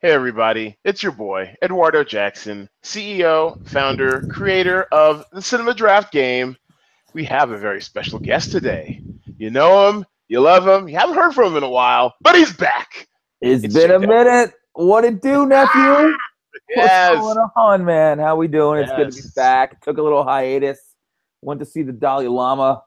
Hey, everybody, it's your boy, Eduardo Jackson, CEO, founder, creator of the Cinema Draft Game. We have a very special guest today. You know him, you love him, you haven't heard from him in a while, but he's back. It's, been a minute. What it do, nephew? Ah! Yes. What's going on, man? How we doing? It's good to be back. Took a little hiatus. Went to see the Dalai Lama.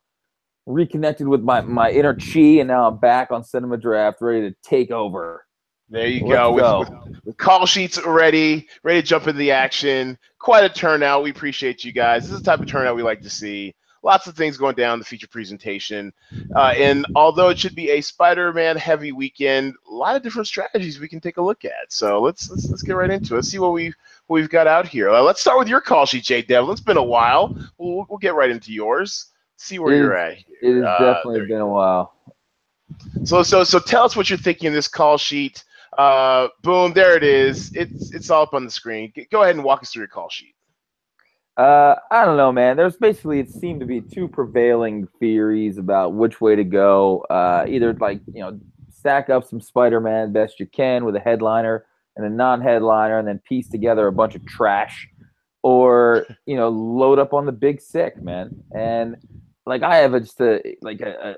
Reconnected with my, my inner chi, and now I'm back on Cinema Draft, ready to take over. There you go. With- go. with- with call sheets ready, ready to jump into the action. Quite a turnout. We appreciate you guys. This is the type of turnout we like to see. Lots of things going down in the feature presentation. Uh, and although it should be a Spider-Man heavy weekend, a lot of different strategies we can take a look at. So let's let's, let's get right into it. Let's see what we what we've got out here. Uh, let's start with your call sheet, Jay Devlin. It's been a while. We'll, we'll get right into yours. See where It you're is- at. Here. It has Uh, definitely been a while. so so so tell us what you're thinking in this call sheet. Uh, boom, there it is. It's it's all up on the screen. Go ahead and walk us through your call sheet. Uh, I don't know, man. There's basically it seemed to be two prevailing theories about which way to go. Uh, either like you know, stack up some Spider-Man best you can with a headliner and a non-headliner, and then piece together a bunch of trash, or you know, load up on the big sick, man. And like I have a, just a like a,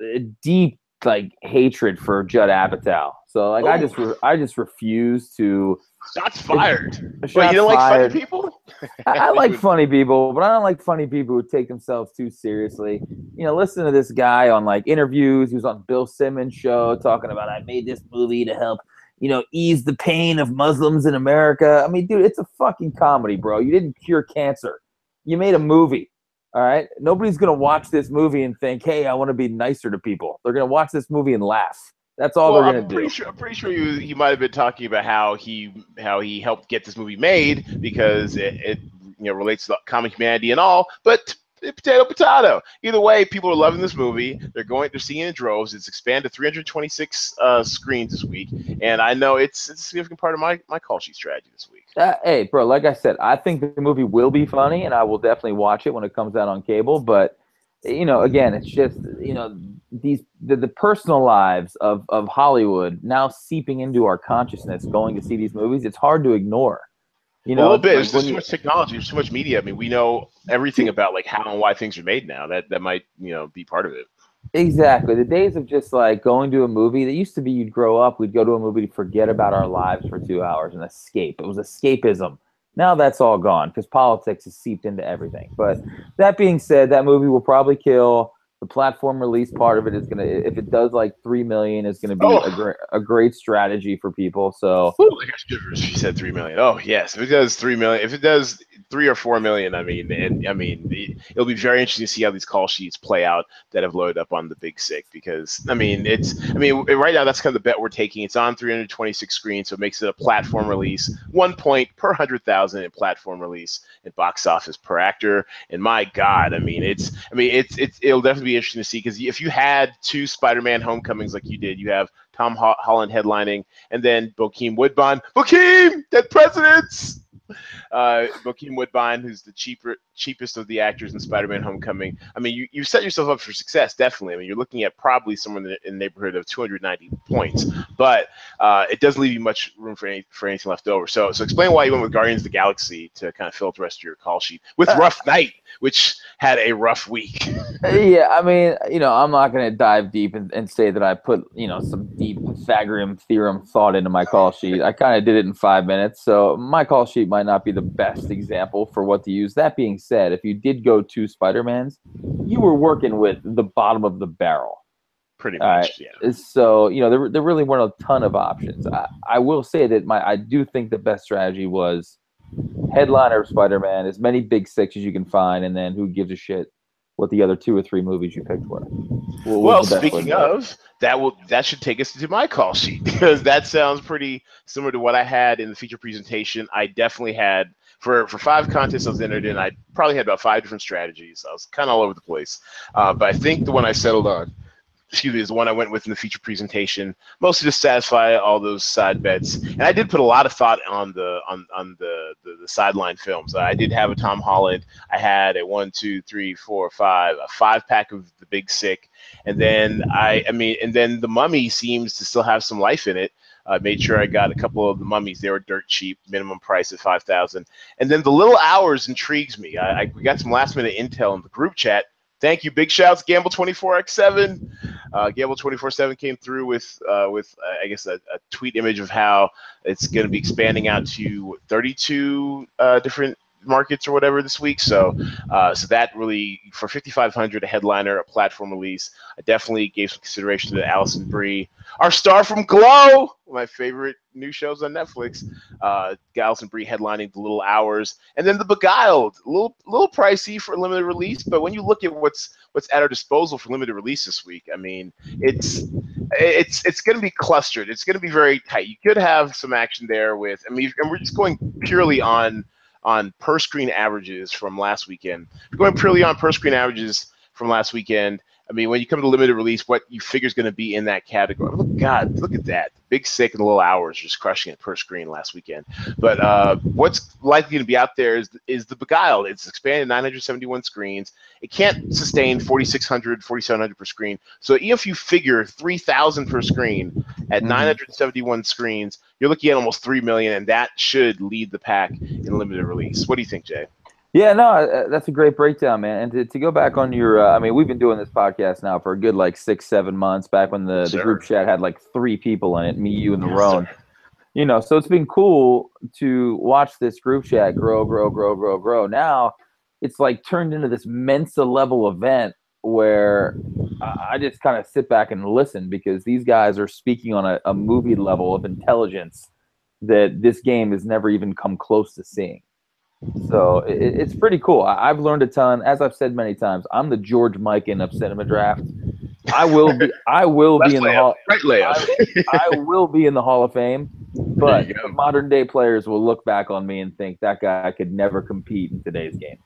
a, a deep like hatred for Judd Apatow. So like I Oh. just re- I just refuse to. Shots fired. Wait, you don't like funny people? I, I like funny people, but I don't like funny people who take themselves too seriously. You know, listen to this guy on like interviews. He was on Bill Simmons' show talking about I made this movie to help, you know, ease the pain of Muslims in America. I mean, dude, it's a fucking comedy, bro. You didn't cure cancer. You made a movie. All right. Nobody's gonna watch this movie and think, hey, I want to be nicer to people. They're gonna watch this movie and laugh. That's all well, they're gonna pretty do. sure. I'm pretty sure you you might have been talking about how he how he helped get this movie made because it, it you know relates to common humanity and all. But potato potato. Either way, people are loving this movie. They're going. They're seeing it in droves. It's expanded 326 uh, screens this week, and I know it's, it's a significant part of my my call sheet strategy this week. Uh, hey, bro, like I said, I think the movie will be funny, and I will definitely watch it when it comes out on cable. But you know, again, it's just you know these the, the personal lives of of Hollywood now seeping into our consciousness. Going to see these movies, it's hard to ignore. You know, a little bit. like There's too much technology. There's too much media. I mean, we know everything about like how and why things are made now. That that might you know be part of it. Exactly. The days of just like going to a movie that used to be you'd grow up, we'd go to a movie to forget about our lives for two hours and escape. It was escapism. Now that's all gone because politics has seeped into everything. But that being said, that movie will probably kill. The platform release part of it is gonna, if it does like three million, is gonna be Oh. a, great a great strategy for people. So Ooh, I got shivers. She said three million. Oh yes, if it does three million, if it does three or four million, I mean, and I mean, it, it'll be very interesting to see how these call sheets play out that have loaded up on the big sick. Because I mean, it's, I mean, right now that's kind of the bet we're taking. It's on 326 screens, so it makes it a platform release, one point per hundred thousand in platform release and box office per actor. And my God, I mean, it's, I mean, it's, it's, it'll definitely be interesting to see because if you had two Spider-Man Homecomings like you did, you have Tom Ho- Holland headlining, and then Bokeem Woodbine. Bokeem, dead presidents. Uh, Bokeem Woodbine, who's the cheaper, cheapest of the actors in Spider-Man: Homecoming. I mean, you, you set yourself up for success, definitely. I mean, you're looking at probably somewhere in the, in the neighborhood of 290 points, but uh, it doesn't leave you much room for any for anything left over. So, so explain why you went with Guardians of the Galaxy to kind of fill out the rest of your call sheet with Uh, Rough Night, which had a rough week. yeah, I mean, you know, I'm not going to dive deep and, and say that I put, you know, some deep Pythagorean theorem thought into my call sheet. I kind of did it in five minutes. So my call sheet might not be the best example for what to use. That being said, if you did go to Spider-Man's, you were working with the bottom of the barrel. Pretty much, yeah. So, you know, there, there really weren't a ton of options. I, I will say that my I do think the best strategy was headliner of Spider-Man, as many big six as you can find, and then who gives a shit what the other two or three movies you picked were. What Well, speaking of, that will that should take us to my call sheet because that sounds pretty similar to what I had in the feature presentation. I definitely had for for five contests I was entered in. I probably had about five different strategies. I was kind of all over the place, uh, but I think the one I settled on, excuse me, is the one I went with in the feature presentation, mostly to satisfy all those side bets. And I did put a lot of thought on the on on the the, the sideline films. I did have a Tom Holland. I had a one, two, three, four, five, a five pack of the Big Sick. And then I, I mean, and then the Mummy seems to still have some life in it. Uh, made sure I got a couple of the mummies. They were dirt cheap, minimum price at five thousand. And then the little hours intrigues me. I, I we got some last minute intel in the group chat. Thank you, big shouts, Gamble twenty four x seven. Uh, Gamble twenty four seven came through with uh, with uh, I guess a, a, tweet image of how it's going to be expanding out to thirty two uh, different markets or whatever this week. So, uh, so that really for 5500 a headliner, a platform release. I definitely gave some consideration to Alison Brie, our star from Glow, my favorite new shows on Netflix. Uh, Alison Brie headlining The Little Hours, and then The Beguiled, a little little pricey for a limited release, but when you look at what's what's at our disposal for limited release this week, I mean, it's it's it's going to be clustered. It's going to be very tight. You could have some action there with. I mean, and we're just going purely on on per screen averages from last weekend. Going purely on per screen averages from last weekend. I mean, when you come to limited release, what you figure is going to be in that category? Look, God, look at that! Big Sick and Little Hours just crushing it per screen last weekend. But uh, what's likely to be out there is is the Beguiled. It's expanded 971 screens. It can't sustain 4600, 4700 per screen. So even if you figure 3000 per screen at mm-hmm. 971 screens, you're looking at almost three million, and that should lead the pack in limited release. What do you think, Jay? Yeah, no, uh, that's a great breakdown, man. And to, to go back on your, uh, I mean, we've been doing this podcast now for a good like six, seven months. Back when the, the group chat had like three people in it, me, you, and the yes, Roan. You know, so it's been cool to watch this group chat grow, grow, grow, grow, grow. Now it's like turned into this Mensa level event where I just kind of sit back and listen because these guys are speaking on a, a movie level of intelligence that this game has never even come close to seeing. So it, it's pretty cool. I, have learned a ton. As I've said many times, I'm the George Mikan of cinema draft. I will be. I will be in the hall. Right I, I, will be in the Hall of Fame. But modern day players will look back on me and think that guy could never compete in today's game.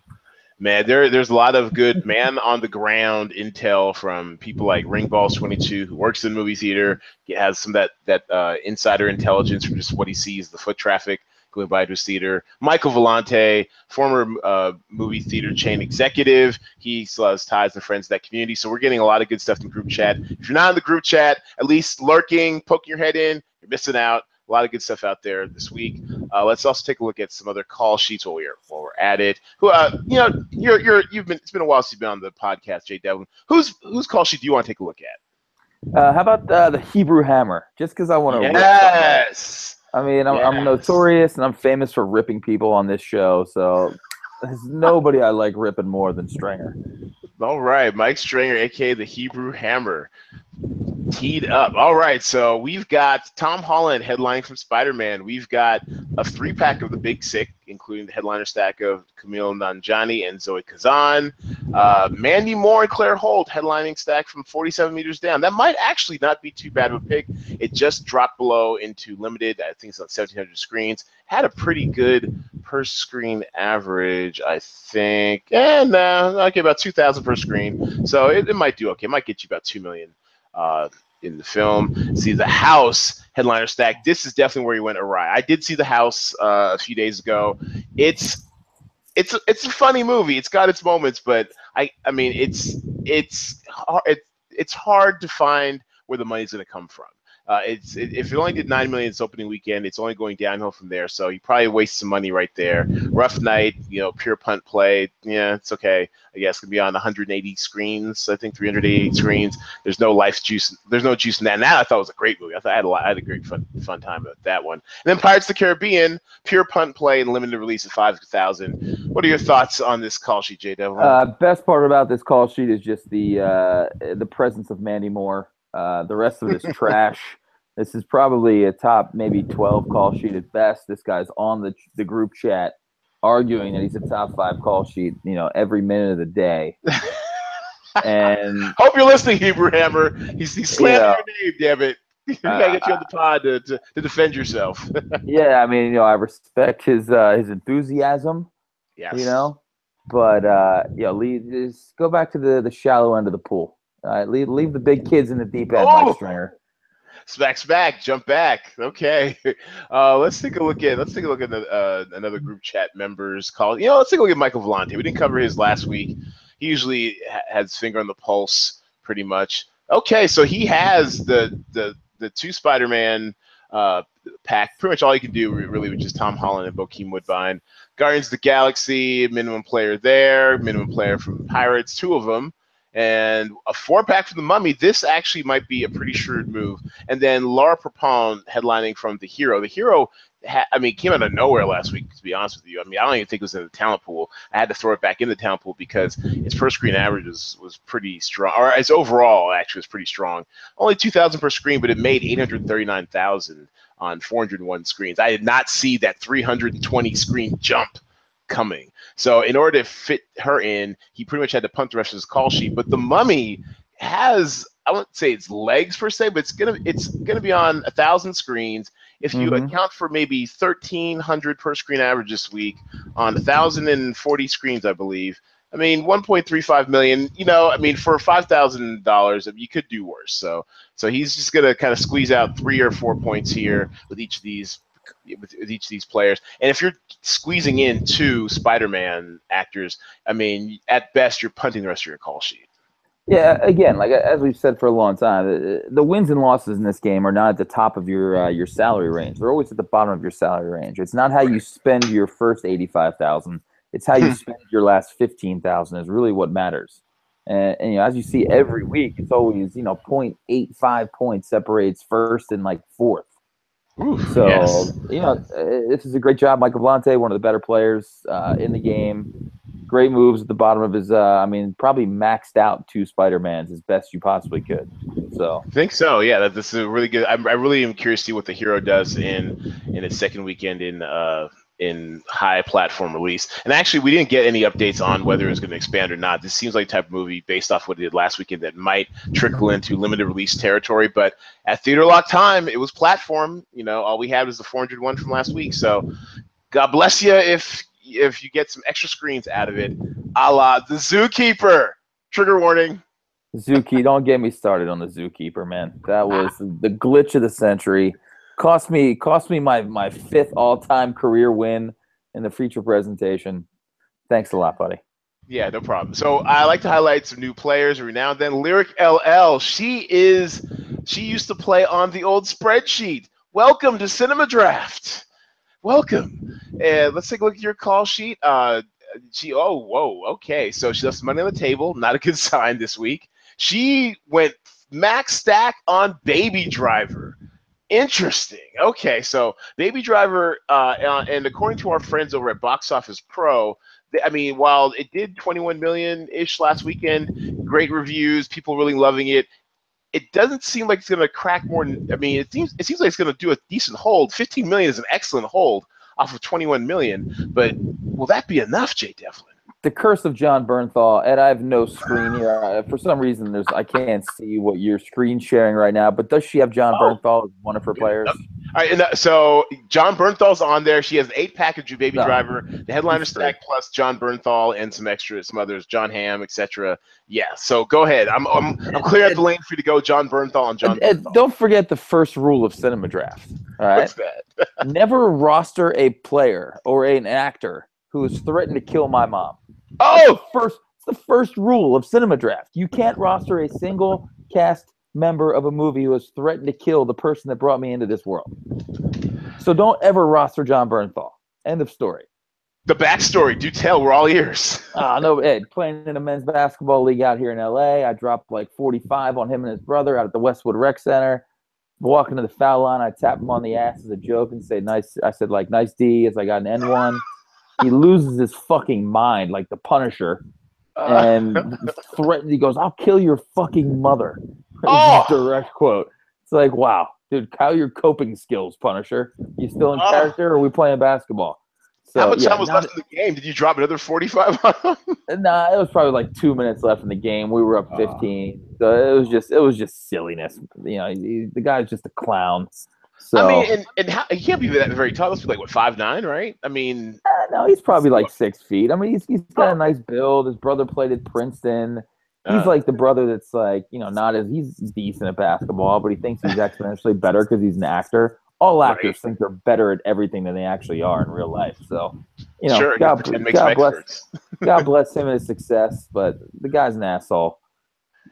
Man, there there's a lot of good man on the ground intel from people like Ringballs 22, who works in the movie theater. He has some that that uh, insider intelligence from just what he sees, the foot traffic to his theater. Michael Vellante, former uh, movie theater chain executive, he still has ties and friends in that community. So we're getting a lot of good stuff in group chat. If you're not in the group chat, at least lurking, poking your head in, you're missing out. A lot of good stuff out there this week. Uh, let's also take a look at some other call sheets while we're while we're at it. Who, uh, you know, you're you're you've been it's been a while since you've been on the podcast, Jay Devlin. Who's whose call sheet do you want to take a look at? Uh, how about uh, the Hebrew Hammer? Just because I want to. Yes. I mean, I'm, yes. I'm notorious and I'm famous for ripping people on this show. So there's nobody I like ripping more than Stringer. All right, Mike Stringer, aka the Hebrew Hammer teed up. All right, so we've got Tom Holland headlining from Spider Man. We've got a three pack of the Big Sick, including the headliner stack of Kumail Nanjiani and Zoe Kazan. Uh, Mandy Moore and Claire Holt headlining stack from 47 meters down. That might actually not be too bad of a pick. It just dropped below into limited. I think it's on 1700 screens. Had a pretty good per screen average, I think. And uh, okay, about 2,000 per screen. So it, it might do okay. It might get you about 2 million uh, in the film. See the house headliner stack. This is definitely where he went awry. I did see the house uh, a few days ago. It's it's it's a funny movie. It's got its moments, but I I mean it's it's hard, it's hard to find where the money's going to come from. Uh, it's it, if it only did nine million opening weekend, it's only going downhill from there. So you probably waste some money right there. Rough night, you know, pure punt play. Yeah, it's okay. I guess it's gonna be on 180 screens. I think 388 screens. There's no life juice. There's no juice in that. And that I thought was a great movie. I thought I had a lot, I had a great fun fun time with that one. And then Pirates of the Caribbean, pure punt play and limited release at five thousand. What are your thoughts on this call sheet, J. Devil? Uh, best part about this call sheet is just the uh, the presence of Mandy Moore. Uh, the rest of it is trash. This is probably a top maybe 12 call sheet at best. This guy's on the, the group chat arguing that he's a top five call sheet, you know, every minute of the day. and hope you're listening, Hebrew Hammer. He's, he's slandering your name, damn it. We gotta get you on the pod to, to, to defend yourself. yeah, I mean, you know, I respect his uh, his enthusiasm. Yes. You know, but uh, you know, leave, just go back to the the shallow end of the pool. All right, leave leave the big kids in the deep end, oh! Mike Stringer. Smacks back, jump back. Okay, uh, let's take a look at let's take a look at the, uh, another group chat members call. You know, let's take a look at Michael Vellante. We didn't cover his last week. He usually ha- has finger on the pulse, pretty much. Okay, so he has the the the two Spider-Man uh, pack. Pretty much all you can do really with just Tom Holland and Bokeem Woodbine. Guardians of the Galaxy, minimum player there, minimum player from Pirates, two of them and a four pack for the Mummy. This actually might be a pretty shrewd move. And then Laura Prepon headlining from the Hero. The Hero, ha- I mean, came out of nowhere last week. To be honest with you, I mean, I don't even think it was in the talent pool. I had to throw it back in the talent pool because its per screen average was, was pretty strong, or its overall actually was pretty strong. Only two thousand per screen, but it made eight hundred thirty nine thousand on 401 screens. I did not see that 320 screen jump coming. So in order to fit her in, he pretty much had to punt the rest of his call sheet. But the mummy has I wouldn't say it's legs per se, but it's gonna it's gonna be on a thousand screens. If you mm-hmm. account for maybe thirteen hundred per screen average this week on thousand and forty screens, I believe. I mean, 1.35 million. You know, I mean, for five thousand dollars, you could do worse. So, so he's just gonna kind of squeeze out three or four points here with each of these with, with, each of these players. And if you're squeezing in two Spider-Man actors, I mean, at best, you're punting the rest of your call sheet. Yeah, again, like as we've said for a long time, the, the wins and losses in this game are not at the top of your uh, your salary range. They're always at the bottom of your salary range. It's not how you spend your first eighty-five thousand. It's how you spend your last fifteen thousand is really what matters. And, and, you know, as you see every week, it's always you know 0.85 points separates first and like fourth. Oof, so yes. you know, this is a great job, Michael Vellante, one of the better players uh, in the game. Great moves at the bottom of his. Uh, I mean, probably maxed out two Spider Mans as best you possibly could. So I think so. Yeah, that, this is a really good. I, I really am curious to see what the hero does in in its second weekend in uh, in high platform release. And actually, we didn't get any updates on whether it's going to expand or not. This seems like type of movie based off what it did last weekend that might trickle into limited release territory. But at theater lock time, it was platform. You know, all we had was the 401 from last week. So God bless you if if you get some extra screens out of it, a la the Zookeeper. Trigger warning. Zookeeper, don't get me started on the Zookeeper, man. That was the glitch of the century cost me cost me my my fifth all time career win in the feature presentation. Thanks a lot, buddy. Yeah, no problem. So I like to highlight some new players every now and then. Lyric LL, she is she used to play on the old spreadsheet. Welcome to Cinema Draft. Welcome. And let's take a look at your call sheet. Uh, she oh whoa okay. So she left some money on the table. Not a good sign this week. She went max stack on Baby Driver. Interesting. Okay, so Baby Driver, uh, uh, and according to our friends over at Box Office Pro, I mean, while it did 21 million ish last weekend, great reviews, people really loving it. It doesn't seem like it's going to crack more. Than, I mean, it seems it seems like it's going to do a decent hold. 15 million is an excellent hold off of 21 million, but will that be enough, Jay Devlin? The curse of Jon Bernthal, and I have no screen here. For some reason, there's I can't see what you're screen sharing right now. But does she have Jon oh. Bernthal as one of her players? All right, and, uh, so Jon Bernthal's on there. She has an eight package of Baby no. Driver, the headliner stack plus Jon Bernthal and some extra, some others, Jon Hamm, etc. Yeah. So go ahead. I'm I'm, I'm clear at the lane for you to go, Jon Bernthal and Jon. And, and don't forget the first rule of cinema draft. All right. What's that? Never roster a player or an actor who has threatened to kill my mom. Oh, first it's the first rule of cinema draft. You can't roster a single cast member of a movie who has threatened to kill the person that brought me into this world. So don't ever roster Jon Bernthal. End of story. The backstory, do tell. We're all ears. uh, no, Ed, playing in a men's basketball league out here in LA. I dropped like 45 on him and his brother out at the Westwood Rec Center. Walking to the foul line, I tap him on the ass as a joke and say, nice. I said, like, nice D as I got an N1 he loses his fucking mind like the Punisher and threatens. He goes, "I'll kill your fucking mother." Oh. direct quote. It's like, wow, dude, how your coping skills, Punisher? You still in oh. character, or are we playing basketball? So, How much yeah, time was left in the game? Did you drop another 45 on him? Nah, it was probably like two minutes left in the game. We were up 15. Uh, so it was just it was just silliness. You know, he, the guy's just a clown. So I mean, and, and how, he can't be that very tall. Let's be like what five nine, right? I mean, uh, no, he's probably like six feet. I mean, he's he's got a nice build. His brother played at Princeton. He's uh, like the brother that's like you know not as he's decent at basketball, but he thinks he's exponentially better because he's an actor. All actors right. think they're better at everything than they actually are in real life. So, you know, sure, God, God bless, God bless him and his success. But the guy's an asshole.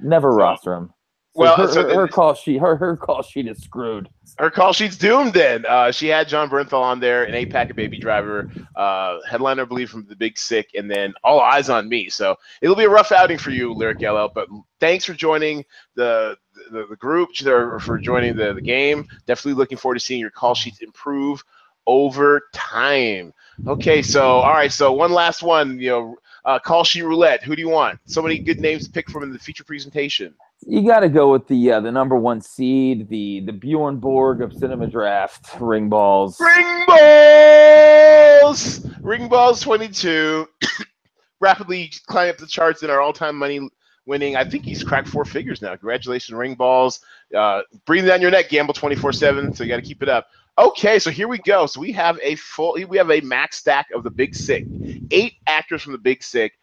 Never so, roster him. Well, her, so her, her, call sheet, her her call sheet is screwed. Her call sheet's doomed. Then uh, she had Jon Bernthal on there, an eight pack of Baby Driver, uh, headliner, I believe, from the Big Sick, and then all eyes on me. So it'll be a rough outing for you, Lyric LL. But thanks for joining the the, the group, for joining the, the game. Definitely looking forward to seeing your call sheets improve over time. Okay, so all right, so one last one. You know, uh, call sheet roulette. Who do you want? So many good names to pick from in the feature presentation. You got to go with the uh, the number one seed, the the Bjorn Borg of Cinema Draft, Ring Balls. Ring Balls, Ring Balls, twenty two, rapidly climbing up the charts in our all time money winning. I think he's cracked four figures now. Congratulations, Ring Balls. Uh, breathing down your neck, gamble twenty four seven. So you got to keep it up. Okay, so here we go. So we have a full, we have a max stack of the Big Sick, eight actors from the Big Sick,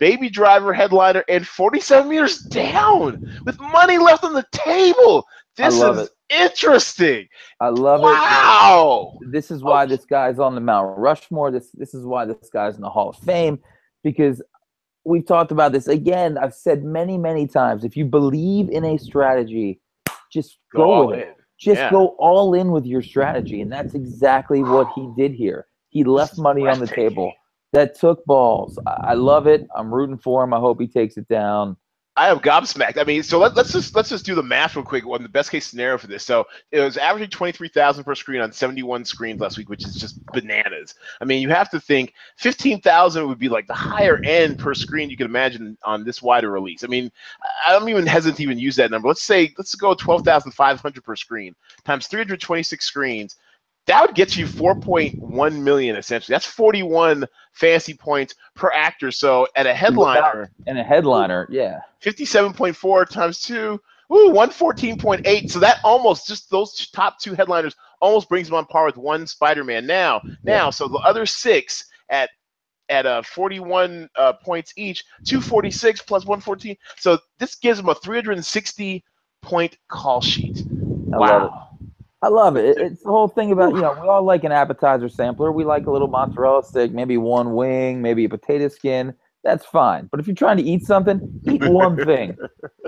Baby Driver headliner, and 47 meters down with money left on the table. This is it. interesting. I love wow. it. Wow. This is why this guy's on the Mount Rushmore. This this is why this guy's in the Hall of Fame because we've talked about this again. I've said many many times. If you believe in a strategy, just go, go with it. Just yeah. go all in with your strategy. And that's exactly what he did here. He left money on the table that took balls. I love it. I'm rooting for him. I hope he takes it down. I am gobsmacked. I mean, so let, us just let's just do the math real quick on the best case scenario for this. So it was averaging twenty three thousand per screen on seventy one screens last week, which is just bananas. I mean, you have to think fifteen thousand would be like the higher end per screen you could imagine on this wider release. I mean, I don't even hesitate to even use that number. Let's say let's go twelve thousand five hundred per screen times three hundred twenty six screens that would get you 4.1 million essentially. That's 41 fantasy points per actor. So at a headliner and a headliner, yeah, 57.4 times two, ooh, 114.8. So that almost just those top two headliners almost brings them on par with one Spider-Man. Now, now, so the other six at at uh, 41 uh, points each, 246 plus 114. So this gives them a 360 point call sheet. I wow. I love it. It's the whole thing about, you know, we all like an appetizer sampler. We like a little mozzarella stick, maybe one wing, maybe a potato skin. That's fine. But if you're trying to eat something, eat one thing.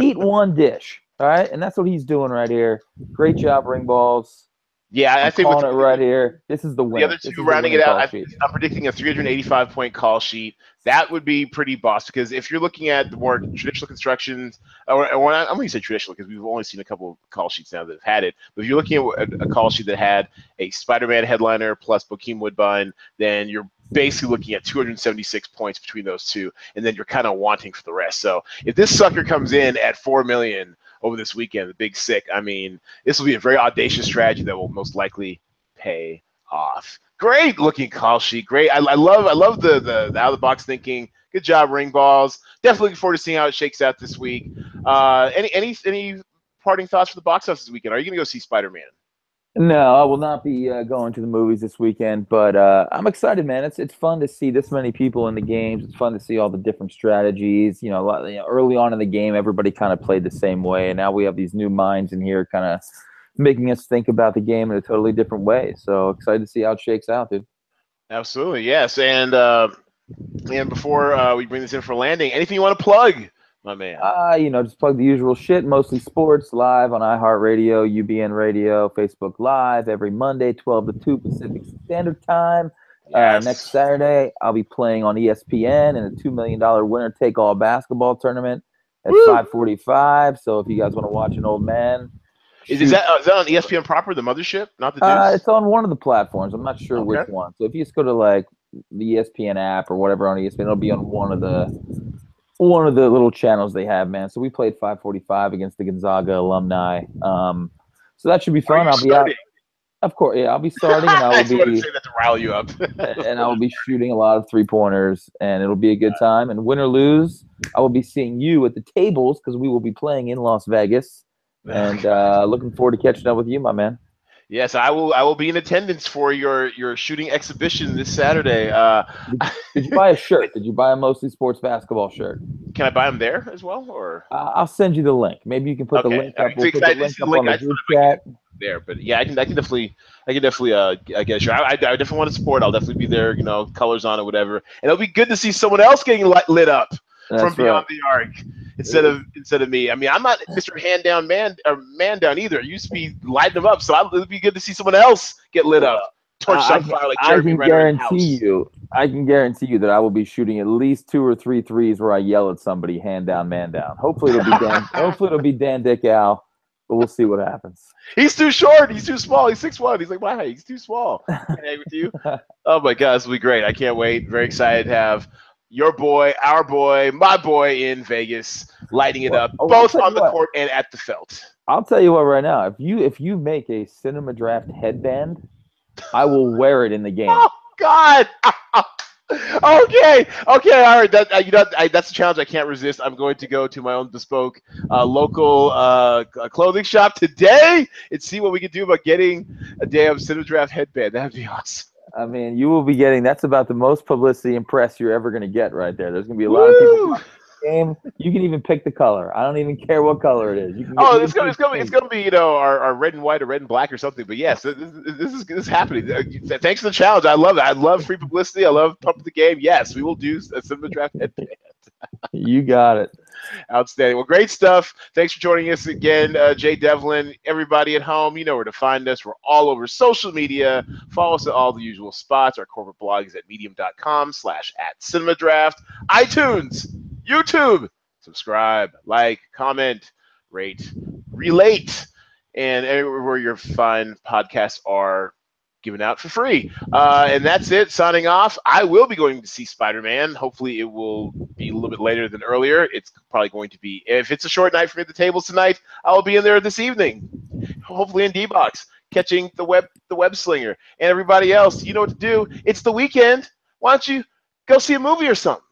eat one dish. All right. And that's what he's doing right here. Great job, ring balls. Yeah, I'm I think calling it right here. This is the win. The other two rounding it out. I, am predicting a 385 point call sheet. That would be pretty boss because if you're looking at the more traditional constructions, or, or I'm going to say traditional because we've only seen a couple of call sheets now that have had it. But if you're looking at a, a call sheet that had a Spider-Man headliner plus Bokeem Woodbine, then you're basically looking at 276 points between those two, and then you're kind of wanting for the rest. So if this sucker comes in at four million over this weekend, the big sick. I mean, this will be a very audacious strategy that will most likely pay off. Great looking call sheet. Great. I, I love I love the, the, the out of the box thinking. Good job, ring balls. Definitely looking forward to seeing how it shakes out this week. Uh, any any any parting thoughts for the box office this weekend? Are you gonna go see Spider Man? No, I will not be uh, going to the movies this weekend, but uh, I'm excited, man. It's it's fun to see this many people in the games. It's fun to see all the different strategies. You know, lot, you know early on in the game, everybody kind of played the same way, and now we have these new minds in here, kind of making us think about the game in a totally different way. So excited to see how it shakes out, dude. Absolutely, yes. And uh, and before uh, we bring this in for landing, anything you want to plug? My man? Uh, you know, just plug the usual shit, mostly sports, live on iHeartRadio, UBN Radio, Facebook Live every Monday, 12 to 2 Pacific Standard Time. Uh, yes. Uh, next Saturday, I'll be playing on ESPN in a $2 million winner take all basketball tournament at 545. So if you guys want to watch an old man, is, is, that, uh, is that on ESPN proper, the mothership, not the uh, It's on one of the platforms. I'm not sure okay. which one. So if you just go to like the ESPN app or whatever on ESPN, it'll be on one of the one of the little channels they have, man. So we played 545 against the Gonzaga alumni. Um, so that should be fun. I'll be out. Of course, yeah, I'll be starting, and I will be. say that to rile you up. and I will be shooting a lot of three pointers, and it'll be a good time. And win or lose, I will be seeing you at the tables because we will be playing in Las Vegas. And uh, looking forward to catching up with you, my man. Yes, I will. I will be in attendance for your your shooting exhibition this Saturday. Uh, did, did, you buy a shirt? Did you buy a mostly sports basketball shirt? Can I buy them there as well, or uh, I'll send you the link. Maybe you can put okay. the link up. We'll put the link up on the group chat. There, but yeah, I can. I can definitely. I can definitely. Uh, I guess sure. I, I, I definitely want to support. I'll definitely be there. You know, colors on or whatever, and it'll be good to see someone else getting lit, lit up That's from right. beyond the arc. Instead of instead of me. I mean, I'm not Mr. Hand Down Man or Man Down either. I used to be lighting them up, so I, it'd be good to see someone else get lit up. Torch I, on fire like I Jeremy can Renner in guarantee you, I can guarantee you that I will be shooting at least two or three threes where I yell at somebody, hand down, man down. Hopefully it'll be Dan. hopefully it'll be Dan Dick Al, but we'll see what happens. He's too short. He's too small. He's six one. He's like height. He's too small. Can I hang with you? Oh my god, this will be great. I can't wait. Very excited to have your boy, our boy, my boy in Vegas, lighting it up, Oh, both on the what. court and at the felt. I'll tell you what right now. If you if you make a cinema draft headband, I will wear it in the game. Oh God. okay. Okay. All right. That uh, you know I, that's a challenge I can't resist. I'm going to go to my own bespoke uh, local uh, clothing shop today and see what we can do about getting a damn Cinema Draft headband. That'd be awesome. I mean, you will be getting that's about the most publicity and press you're ever going to get right there. There's going to be a lot of people Woo! watching the game. You can even pick the color. I don't even care what color it is. You can Oh, it's gonna, it's gonna, be, it's gonna be, you know, our, our red and white or red and black or something. But yes, this, this, is this is happening. Uh, Thanks to the challenge. I love it. I love free publicity. I love pumping the game. Yes, we will do a cinema draft. You got it. Outstanding. Well, great stuff. Thanks for joining us again, uh, Jay Devlin. Everybody at home, you know where to find us. We're all over social media. Follow us at all the usual spots. Our corporate blog is at medium.com slash at cinema draft. iTunes, YouTube. Subscribe, like, comment, rate, relate, and everywhere your fine podcasts are given out for free. Uh, and that's it. Signing off. I will be going to see Spider Man. Hopefully, it will be a little bit later than earlier. It's probably going to be, if it's a short night for me at the tables tonight, I will be in there this evening. Hopefully, in D box, catching the web, the web slinger, and everybody else. You know what to do. It's the weekend. Why don't you go see a movie or something?